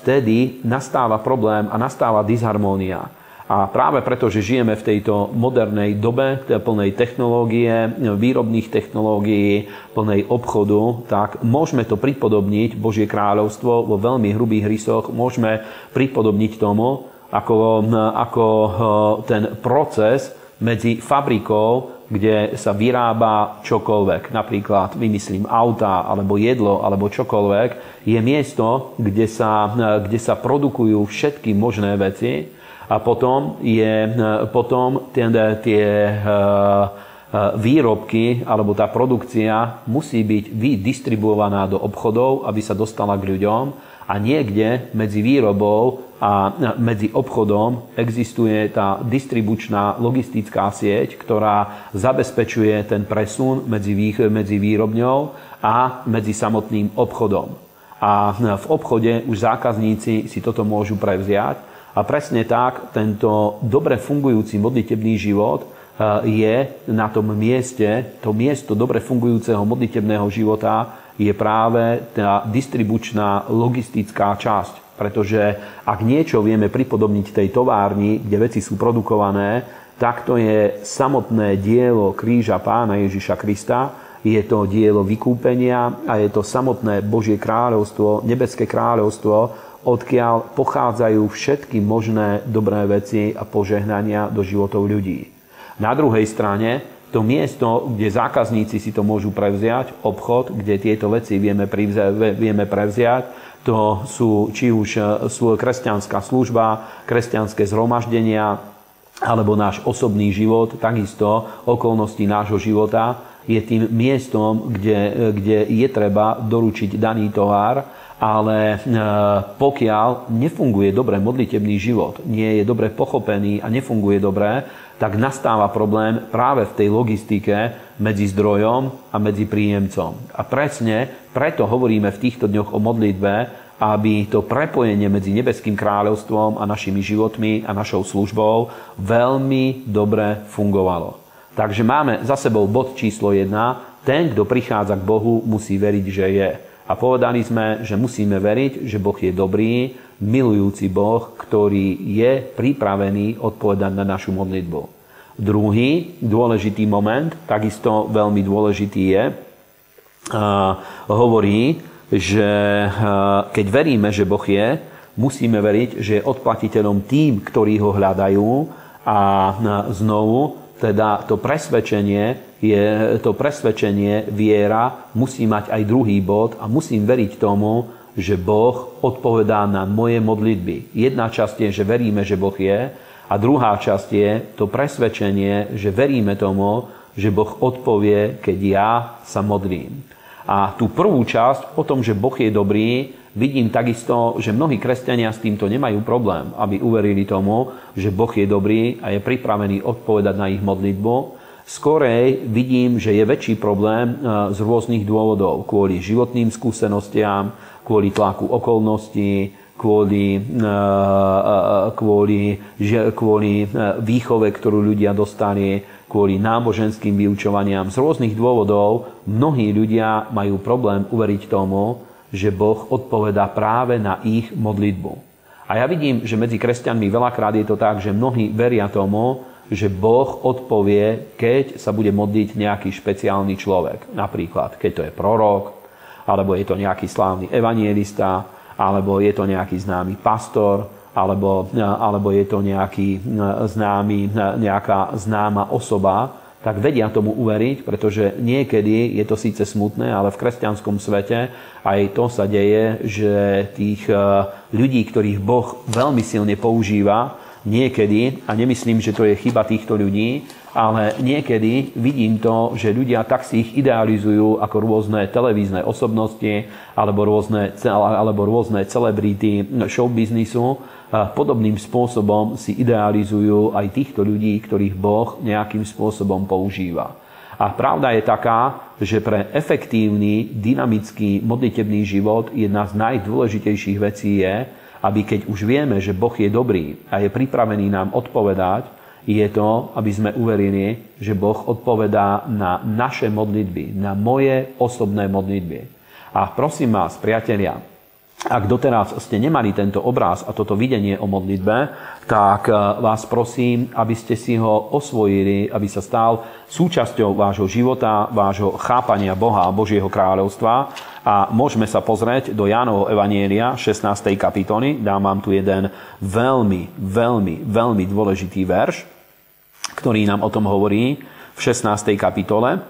S1: vtedy nastáva problém a nastáva disharmónia. A práve preto, že žijeme v tejto modernej dobe, plnej technológie, výrobných technológií, plnej obchodu, tak môžeme to pripodobniť, Božie kráľovstvo, vo veľmi hrubých rysoch, môžeme pripodobniť tomu, ako, ako eh, ten proces medzi fabrikou, kde sa vyrába čokoľvek, napríklad vymyslím auta, alebo jedlo, alebo čokoľvek, je miesto, kde sa, kde sa produkujú všetky možné veci a potom, je, potom tie eh, výrobky alebo tá produkcia musí byť vydistribuovaná do obchodov, aby sa dostala k ľuďom a niekde medzi výrobou a medzi obchodom existuje tá distribučná logistická sieť, ktorá zabezpečuje ten presun medzi, medzi výrobňou a medzi samotným obchodom. A v obchode už zákazníci si toto môžu prevziať. A presne tak tento dobre fungujúci modlitebný život eh, je na tom mieste, to miesto dobre fungujúceho modlitebného života je práve tá distribučná logistická časť. Pretože ak niečo vieme pripodobniť tej továrni, kde veci sú produkované, tak to je samotné dielo kríža pána Ježiša Krista, je to dielo vykúpenia a je to samotné Božie kráľovstvo, nebeské kráľovstvo, odkiaľ pochádzajú všetky možné dobré veci a požehnania do životov ľudí. Na druhej strane to miesto, kde zákazníci si to môžu prevziať, obchod, kde tieto veci vieme, privziať, vieme prevziať, to sú či už e, kresťanská služba, kresťanské zhromaždenia, alebo náš osobný život, takisto okolnosti nášho života, je tým miestom, kde, e, kde je treba doručiť daný tovar, ale e, pokiaľ nefunguje dobre modlitebný život, nie je dobre pochopený a nefunguje dobre, tak nastáva problém práve v tej logistike medzi zdrojom a medzi príjemcom. A presne preto hovoríme v týchto dňoch o modlitbe, aby to prepojenie medzi nebeským kráľovstvom a našimi životmi a našou službou veľmi dobre fungovalo. Takže máme za sebou bod číslo 1. Ten, kto prichádza k Bohu, musí veriť, že je. A povedali sme, že musíme veriť, že Boh je dobrý, milujúci Boh, ktorý je pripravený odpovedať na našu modlitbu. Druhý dôležitý moment, takisto veľmi dôležitý je, hovorí, že keď veríme, že Boh je, musíme veriť, že je odplatiteľom tým, ktorí ho hľadajú a znovu teda to presvedčenie, je, to presvedčenie, viera musí mať aj druhý bod a musím veriť tomu, že Boh odpovedá na moje modlitby. Jedna časť je, že veríme, že Boh je a druhá časť je to presvedčenie, že veríme tomu, že Boh odpovie, keď ja sa modlím. A tú prvú časť o tom, že Boh je dobrý, vidím takisto, že mnohí kresťania s týmto nemajú problém, aby uverili tomu, že Boh je dobrý a je pripravený odpovedať na ich modlitbu. Skorej vidím, že je väčší problém e, z rôznych dôvodov. Kvôli životným skúsenostiam, kvôli tlaku okolností, kvôli, e, e, kvôli, kvôli výchove, ktorú ľudia dostali, kvôli náboženským vyučovaniam. Z rôznych dôvodov mnohí ľudia majú problém uveriť tomu, že Boh odpovedá práve na ich modlitbu. A ja vidím, že medzi kresťanmi veľakrát je to tak, že mnohí veria tomu, že Boh odpovie, keď sa bude modliť nejaký špeciálny človek. Napríklad, keď to je prorok, alebo je to nejaký slávny evanielista, alebo je to nejaký známy pastor, alebo, alebo je to nejaký známy, nejaká známa osoba, tak vedia tomu uveriť, pretože niekedy je to síce smutné, ale v kresťanskom svete aj to sa deje, že tých ľudí, ktorých Boh veľmi silne používa, niekedy, a nemyslím, že to je chyba týchto ľudí, ale niekedy vidím to, že ľudia tak si ich idealizujú ako rôzne televízne osobnosti alebo rôzne, alebo rôzne celebrity showbiznisu. Podobným spôsobom si idealizujú aj týchto ľudí, ktorých Boh nejakým spôsobom používa. A pravda je taká, že pre efektívny, dynamický, modlitebný život jedna z najdôležitejších vecí je, aby keď už vieme, že Boh je dobrý a je pripravený nám odpovedať, je to, aby sme uverili, že Boh odpovedá na naše modlitby, na moje osobné modlitby. A prosím vás, priatelia, ak doteraz ste nemali tento obraz a toto videnie o modlitbe, tak eh, vás prosím, aby ste si ho osvojili, aby sa stal súčasťou vášho života, vášho chápania Boha a Božieho kráľovstva. A môžeme sa pozrieť do Jánovho Evanielia 16. kapitoly. Dám vám tu jeden veľmi, veľmi, veľmi dôležitý verš, ktorý nám o tom hovorí v 16. kapitole.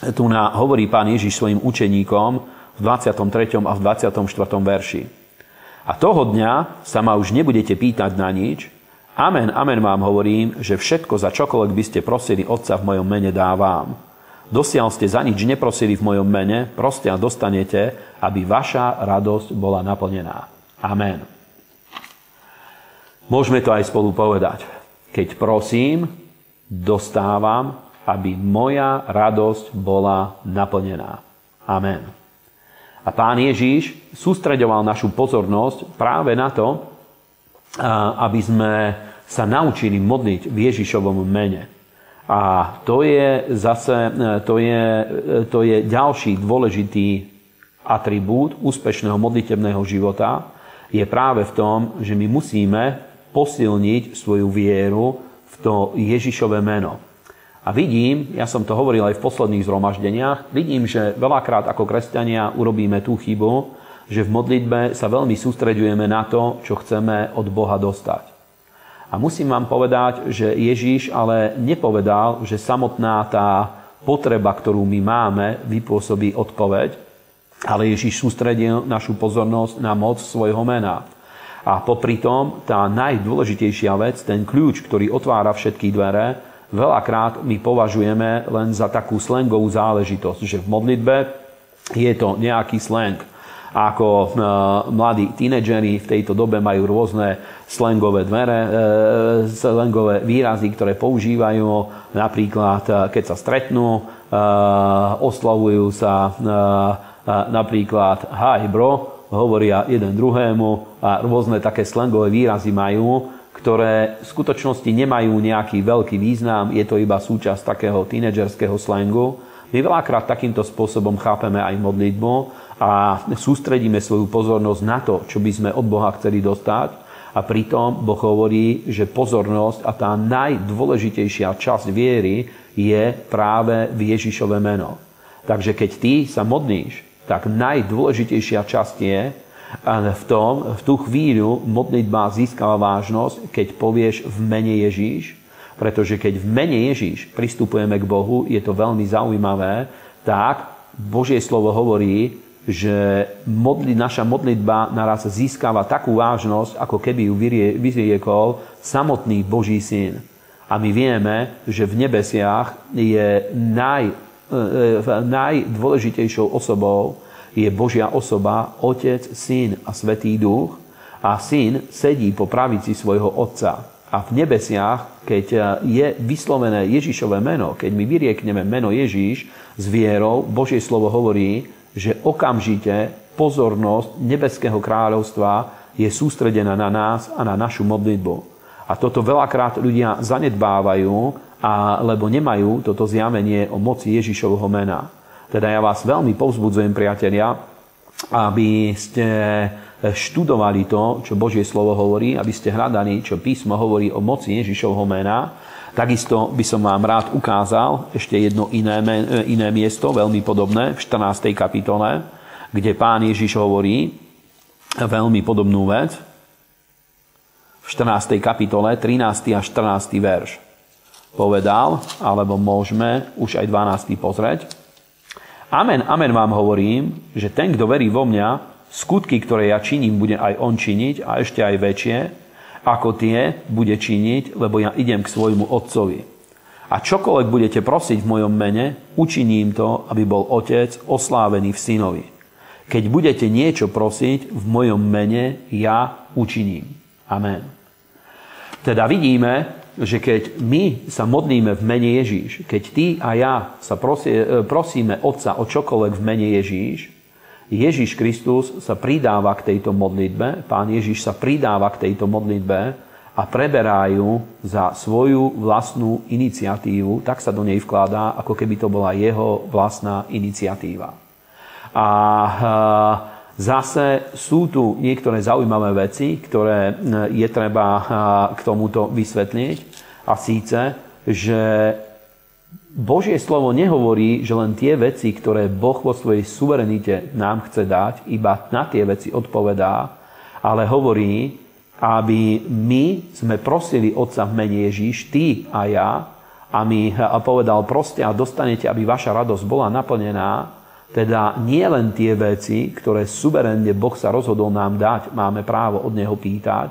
S1: Tu na, hovorí pán Ježiš svojim učeníkom, v 23. a v 24. verši. A toho dňa sa ma už nebudete pýtať na nič. Amen, amen vám hovorím, že všetko za čokoľvek by ste prosili Otca v mojom mene dávam. Dosiaľ ste za nič neprosili v mojom mene, proste a dostanete, aby vaša radosť bola naplnená. Amen. Môžeme to aj spolu povedať. Keď prosím, dostávam, aby moja radosť bola naplnená. Amen. A pán Ježíš sústreďoval našu pozornosť práve na to, aby sme sa naučili modliť v Ježišovom mene. A to je zase to je, to je ďalší dôležitý atribút úspešného modlitebného života, je práve v tom, že my musíme posilniť svoju vieru v to Ježišové meno. A vidím, ja som to hovoril aj v posledných zhromaždeniach, vidím, že veľakrát ako kresťania urobíme tú chybu, že v modlitbe sa veľmi sústreďujeme na to, čo chceme od Boha dostať. A musím vám povedať, že Ježíš ale nepovedal, že samotná tá potreba, ktorú my máme, vypôsobí odpoveď, ale Ježíš sústredil našu pozornosť na moc svojho mena. A popri tom tá najdôležitejšia vec, ten kľúč, ktorý otvára všetky dvere, veľakrát my považujeme len za takú slangovú záležitosť, že v modlitbe je to nejaký slang. Ako e, mladí tínedžeri v tejto dobe majú rôzne slangové dvere, e, slangové výrazy, ktoré používajú napríklad, e, keď sa stretnú, e, oslovujú sa napríklad hi bro, hovoria jeden druhému a rôzne také slangové výrazy majú, ktoré v skutočnosti nemajú nejaký veľký význam, je to iba súčasť takého tínedžerského slangu. My veľakrát takýmto spôsobom chápeme aj modlitbu a sústredíme svoju pozornosť na to, čo by sme od Boha chceli dostať. A pritom Boh hovorí, že pozornosť a tá najdôležitejšia časť viery je práve v Ježišové meno. Takže keď ty sa modlíš, tak najdôležitejšia časť je v tom, v tú chvíľu modlitba získala vážnosť, keď povieš v mene Ježíš, pretože keď v mene Ježíš pristupujeme k Bohu, je to veľmi zaujímavé, tak Božie slovo hovorí, že modli, naša modlitba naraz získava takú vážnosť, ako keby ju vyriekol samotný Boží syn. A my vieme, že v nebesiach je naj, e, e, najdôležitejšou osobou je Božia osoba, Otec, Syn a Svetý Duch. A Syn sedí po pravici svojho Otca. A v nebesiach, keď je vyslovené Ježišové meno, keď my vyriekneme meno Ježíš s vierou, Božie slovo hovorí, že okamžite pozornosť nebeského kráľovstva je sústredená na nás a na našu modlitbu. A toto veľakrát ľudia zanedbávajú, a, lebo nemajú toto zjavenie o moci Ježišovho mena. Teda ja vás veľmi povzbudzujem, priatelia, aby ste študovali to, čo Božie slovo hovorí, aby ste hľadali, čo písmo hovorí o moci Ježišovho mena Takisto by som vám rád ukázal ešte jedno iné, iné miesto, veľmi podobné, v 14. kapitole, kde pán Ježiš hovorí veľmi podobnú vec. V 14. kapitole, 13. a 14. verš povedal, alebo môžeme už aj 12. pozrieť. Amen, amen vám hovorím, že ten, kto verí vo mňa, skutky, ktoré ja činím, bude aj on činiť a ešte aj väčšie, ako tie bude činiť, lebo ja idem k svojmu otcovi. A čokoľvek budete prosiť v mojom mene, učiním to, aby bol otec oslávený v synovi. Keď budete niečo prosiť v mojom mene, ja učiním. Amen. Teda vidíme, že keď my sa modlíme v mene Ježíš, keď ty a ja sa prosíme Otca o čokoľvek v mene Ježíš, Ježiš Kristus sa pridáva k tejto modlitbe, pán Ježiš sa pridáva k tejto modlitbe a preberá ju za svoju vlastnú iniciatívu, tak sa do nej vkladá, ako keby to bola jeho vlastná iniciatíva. A zase sú tu niektoré zaujímavé veci, ktoré je treba k tomuto vysvetliť. A síce, že Božie slovo nehovorí, že len tie veci, ktoré Boh vo svojej suverenite nám chce dať, iba na tie veci odpovedá, ale hovorí, aby my sme prosili Otca v mene Ježíš, ty a ja, a mi povedal, proste a dostanete, aby vaša radosť bola naplnená, teda nie len tie veci, ktoré suverénne Boh sa rozhodol nám dať, máme právo od Neho pýtať,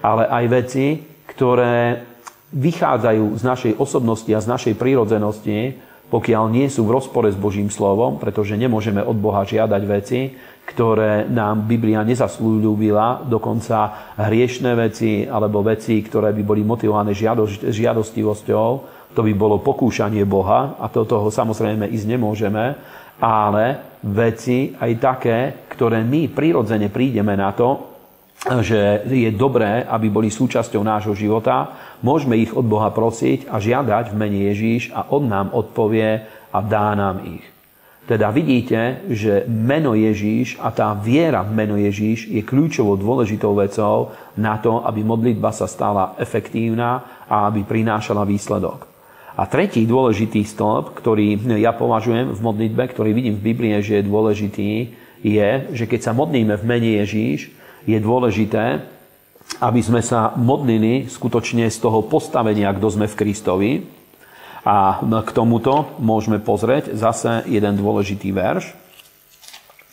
S1: ale aj veci, ktoré vychádzajú z našej osobnosti a z našej prírodzenosti, pokiaľ nie sú v rozpore s Božím slovom, pretože nemôžeme od Boha žiadať veci, ktoré nám Biblia nezaslúľubila, dokonca hriešné veci alebo veci, ktoré by boli motivované žiadostivosťou, to by bolo pokúšanie Boha a do toho samozrejme ísť nemôžeme, ale veci aj také, ktoré my prirodzene prídeme na to, že je dobré, aby boli súčasťou nášho života, môžeme ich od Boha prosiť a žiadať v mene Ježíš a On nám odpovie a dá nám ich. Teda vidíte, že meno Ježíš a tá viera v meno Ježíš je kľúčovou dôležitou vecou na to, aby modlitba sa stala efektívna a aby prinášala výsledok. A tretí dôležitý stĺp, ktorý ja považujem v modlitbe, ktorý vidím v Biblii, že je dôležitý, je, že keď sa modlíme v mene Ježíš, je dôležité, aby sme sa modlili skutočne z toho postavenia, kto sme v Kristovi. A k tomuto môžeme pozrieť zase jeden dôležitý verš.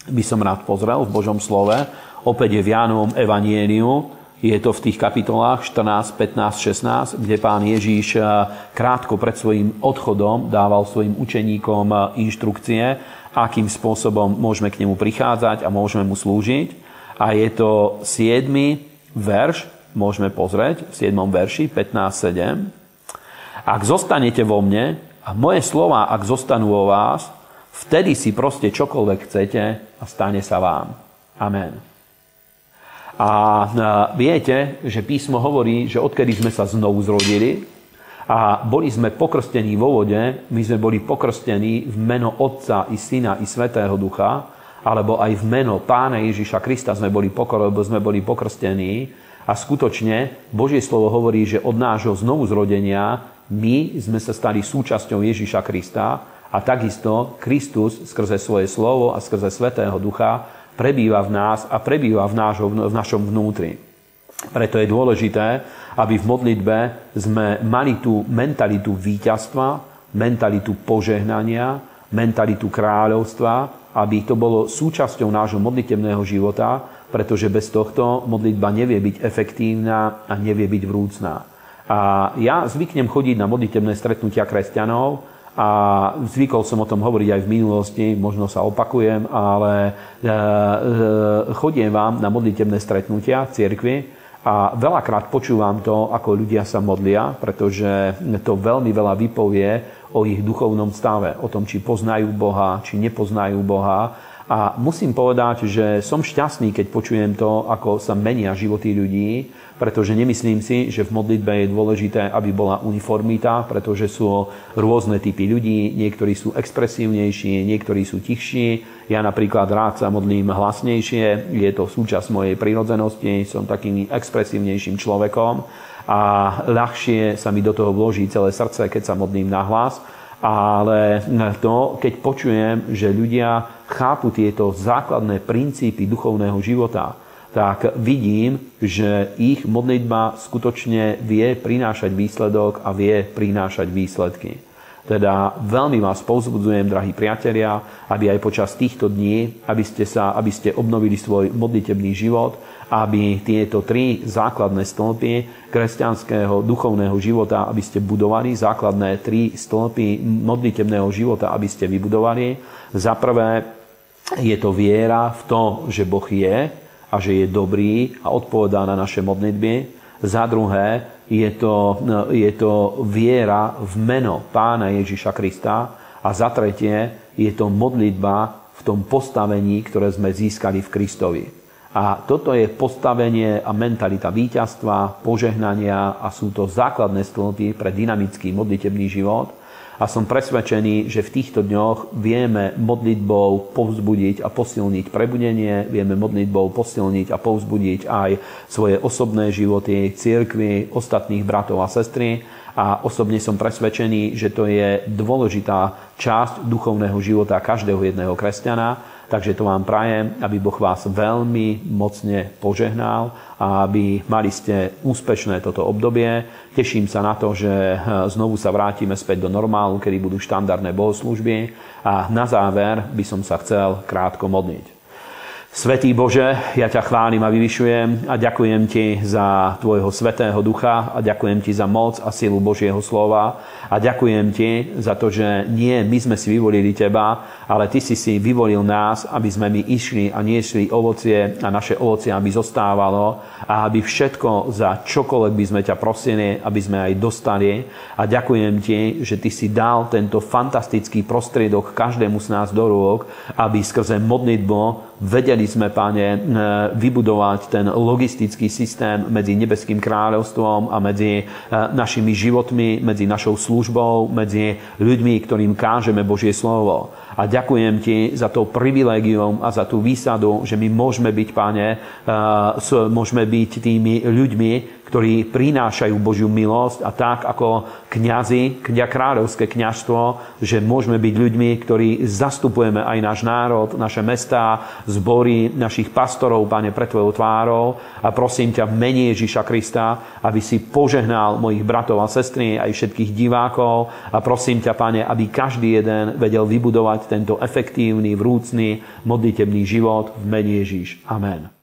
S1: By som rád pozrel v Božom slove. Opäť je v Jánovom evanieliu. Je to v tých kapitolách 14, 15, 16, kde pán Ježíš eh, krátko pred svojim odchodom dával svojim učeníkom eh, inštrukcie, akým spôsobom môžeme k nemu prichádzať a môžeme mu slúžiť a je to 7. verš, môžeme pozrieť, v 7. verši 15.7. Ak zostanete vo mne a moje slova, ak zostanú vo vás, vtedy si proste čokoľvek chcete a stane sa vám. Amen. A viete, že písmo hovorí, že odkedy sme sa znovu zrodili a boli sme pokrstení vo vode, my sme boli pokrstení v meno Otca i Syna i Svetého Ducha, alebo aj v meno Pána Ježiša Krista sme boli, pokor, sme boli pokrstení. A skutočne Božie slovo hovorí, že od nášho znovu zrodenia my sme sa stali súčasťou Ježiša Krista A takisto Kristus skrze svoje slovo a skrze Svetého Ducha prebýva v nás a prebýva v, nášho, v našom vnútri. Preto je dôležité, aby v modlitbe sme mali tú mentalitu víťazstva, mentalitu požehnania, mentalitu kráľovstva, aby to bolo súčasťou nášho modlitebného života, pretože bez tohto modlitba nevie byť efektívna a nevie byť vrúcná. A ja zvyknem chodiť na modlitebné stretnutia kresťanov, a zvykol som o tom hovoriť aj v minulosti, možno sa opakujem, ale e, e, chodím vám na modlitebné stretnutia v cirkvi a veľakrát počúvam to, ako ľudia sa modlia, pretože to veľmi veľa vypovie o ich duchovnom stave, o tom, či poznajú Boha, či nepoznajú Boha. A musím povedať, že som šťastný, keď počujem to, ako sa menia životy ľudí, pretože nemyslím si, že v modlitbe je dôležité, aby bola uniformita, pretože sú rôzne typy ľudí, niektorí sú expresívnejší, niektorí sú tichší. Ja napríklad rád sa modlím hlasnejšie, je to súčasť mojej prírodzenosti, som takým expresívnejším človekom a ľahšie sa mi do toho vloží celé srdce, keď sa modlím na hlas. Ale to, keď počujem, že ľudia chápu tieto základné princípy duchovného života, tak vidím, že ich modlitba skutočne vie prinášať výsledok a vie prinášať výsledky. Teda veľmi vás povzbudzujem, drahí priatelia, aby aj počas týchto dní, aby ste, sa, aby ste obnovili svoj modlitebný život, aby tieto tri základné stĺpy kresťanského duchovného života, aby ste budovali, základné tri stĺpy modlitebného života, aby ste vybudovali. Za prvé je to viera v to, že Boh je, a že je dobrý a odpovedá na naše modlitby. Za druhé, je to, je to viera v meno pána Ježiša Krista. A za tretie, je to modlitba v tom postavení, ktoré sme získali v Kristovi. A toto je postavenie a mentalita víťazstva, požehnania a sú to základné stĺpy pre dynamický modlitebný život – a som presvedčený, že v týchto dňoch vieme modlitbou povzbudiť a posilniť prebudenie, vieme modlitbou posilniť a povzbudiť aj svoje osobné životy, církvy, ostatných bratov a sestry. A osobne som presvedčený, že to je dôležitá časť duchovného života každého jedného kresťana Takže to vám prajem, aby Boh vás veľmi mocne požehnal a aby mali ste úspešné toto obdobie. Teším sa na to, že eh, znovu sa vrátime späť do normálu, kedy budú štandardné bohoslužby. A na záver by som sa chcel krátko modliť. Svetý Bože, ja ťa chválim a vyvyšujem a ďakujem Ti za Tvojho Svetého Ducha a ďakujem Ti za moc a silu Božieho slova a ďakujem Ti za to, že nie my sme si vyvolili Teba, ale Ty si si vyvolil nás, aby sme my išli a niesli ovocie a naše ovocie, aby zostávalo a aby všetko za čokoľvek by sme ťa prosili, aby sme aj dostali. A ďakujem Ti, že Ty si dal tento fantastický prostriedok každému z nás do rúk, aby skrze modlitbu Vedeli sme, páne, e, vybudovať ten logistický systém medzi Nebeským kráľovstvom a medzi e, našimi životmi, medzi našou službou, medzi ľuďmi, ktorým kážeme Božie slovo. A ďakujem ti za to privilegium a za tú výsadu, že my môžeme byť, páne, e, môžeme byť tými ľuďmi, ktorí prinášajú Božiu milosť a tak ako kňazi, kňa kráľovské kňažstvo, že môžeme byť ľuďmi, ktorí zastupujeme aj náš národ, naše mestá, zbory, našich pastorov, Pane, pre Tvojou tvárou. A prosím ťa v Ježiša Krista, aby si požehnal mojich bratov a sestry, aj všetkých divákov. A prosím ťa, Pane, aby každý jeden vedel vybudovať tento efektívny, vrúcný, modlitebný život v mene Ježiš. Amen.